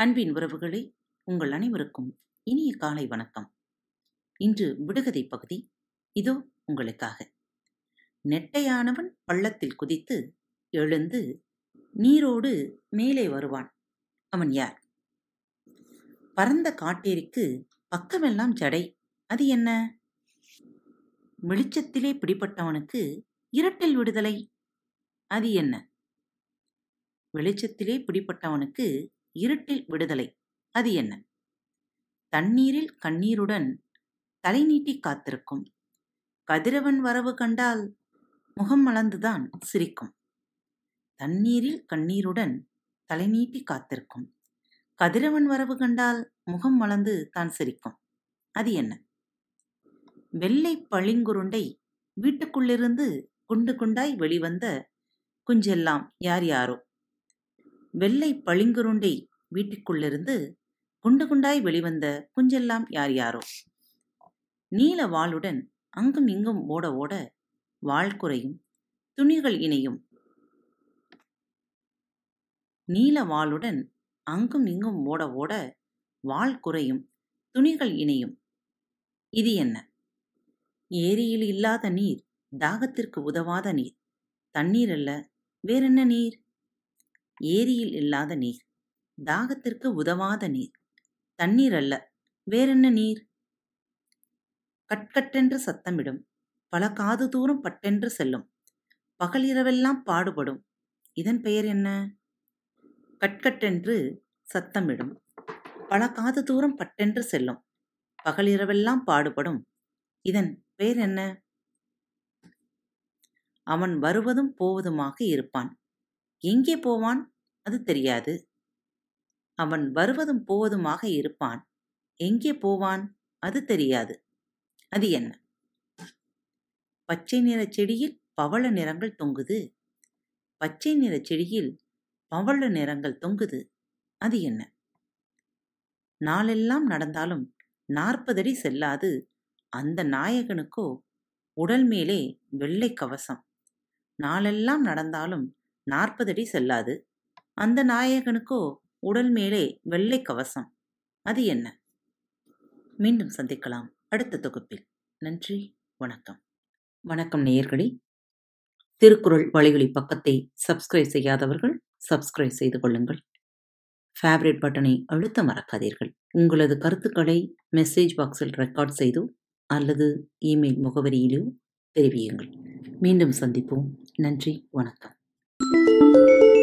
அன்பின் உறவுகளே உங்கள் அனைவருக்கும் இனிய காலை வணக்கம். இன்று விடுகதை பகுதி இதோ உங்களுக்காக. நெட்டையானவன் பள்ளத்தில் குதித்து எழுந்து நீரோடு மேலே வருவான். அவன் யார்? பரந்த காட்டேரிக்கு பக்கமெல்லாம் ஜடை. அது என்ன? வெளிச்சத்திலே பிடிபட்டவனுக்கு இரட்டில் விடுதலை. அது என்ன? வெளிச்சத்திலே பிடிப்பட்டவனுக்கு இருட்டில் விடுதலை. அது என்ன? தண்ணீரில் கண்ணீருடன் தலை நீட்டி காத்திருக்கும். கதிரவன் வரவு கண்டால் முகம் மலர்ந்துதான் சிரிக்கும். தண்ணீரில் கண்ணீருடன் தலை நீட்டி காத்திருக்கும். கதிரவன் வரவு கண்டால் முகம் மலர்ந்து தான் சிரிக்கும். அது என்ன? வெள்ளை பளிங்குருண்டை வீட்டுக்குள்ளிருந்து குண்டு குண்டாய் வெளிவந்த குஞ்செல்லாம் யார் யாரோ? வெள்ளை பளிங்குருண்டை வீட்டுக்குள்ளிருந்து குண்டு குண்டாய் வெளிவந்த குஞ்செல்லாம் யார் யாரோ. நீல வாளுடன் அங்கும் இங்கும் ஓட ஓட வாள் குறையும் துணிகள் இணையும். நீல வாளுடன் அங்கும் இங்கும் ஓட ஓட வாள் குறையும் துணிகள் இணையும். இது என்ன? ஏரியில் இல்லாத நீர் தாகத்திற்கு உதவாத நீர். தண்ணீர் அல்ல வேறென்ன நீர்? ஏரியில் இல்லாத நீர். தாகத்திற்கு உதவாத நீர். தண்ணீர் அல்ல. வேறென்ன நீர்? கட்கட்டென்று சத்தமிடும். பல காது தூரம் பட்டென்று செல்லும். பகலிரவெல்லாம் பாடுபடும். இதன் பெயர் என்ன? கட்கட்டென்று சத்தமிடும். பல காது தூரம் பட்டென்று செல்லும். பகலிரவெல்லாம் பாடுபடும். இதன் பெயர் என்ன? அவன் வருவதும் போவதுமாக இருப்பான். எங்கே போவான்? அது தெரியாது. அவன் வருவதும் போவதுமாக இருப்பான். எங்கே போவான்? அது தெரியாது. அது என்ன? பச்சை நிற செடியில் பவள நிறங்கள் தொங்குது. பச்சை நிற செடியில் பவள நிறங்கள் தொங்குது. அது என்ன? நாளெல்லாம் நடந்தாலும் நாற்பதடி செல்லாது. அந்த நாயகனுக்கோ உடல் மேலே வெள்ளை கவசம். நாளெல்லாம் நடந்தாலும் நாற்பதடி செல்லாது. அந்த நாயகனுக்கோ உடல் மேலே வெள்ளை கவசம். அது என்ன? மீண்டும் சந்திக்கலாம் அடுத்த தொகுப்பில். நன்றி வணக்கம். வணக்கம் நேயர்களே. திருக்குறள் வழிகளி பக்கத்தை சப்ஸ்கிரைப் செய்யாதவர்கள் சப்ஸ்கிரைப் செய்து கொள்ளுங்கள். ஃபேவரட் பட்டனை அழுத்த மறக்காதீர்கள். உங்களது கருத்துக்களை மெசேஜ் பாக்ஸில் ரெக்கார்ட் செய்தோ அல்லது இமெயில் முகவரியிலோ தெரிவியுங்கள். மீண்டும் சந்திப்போம். நன்றி வணக்கம். Música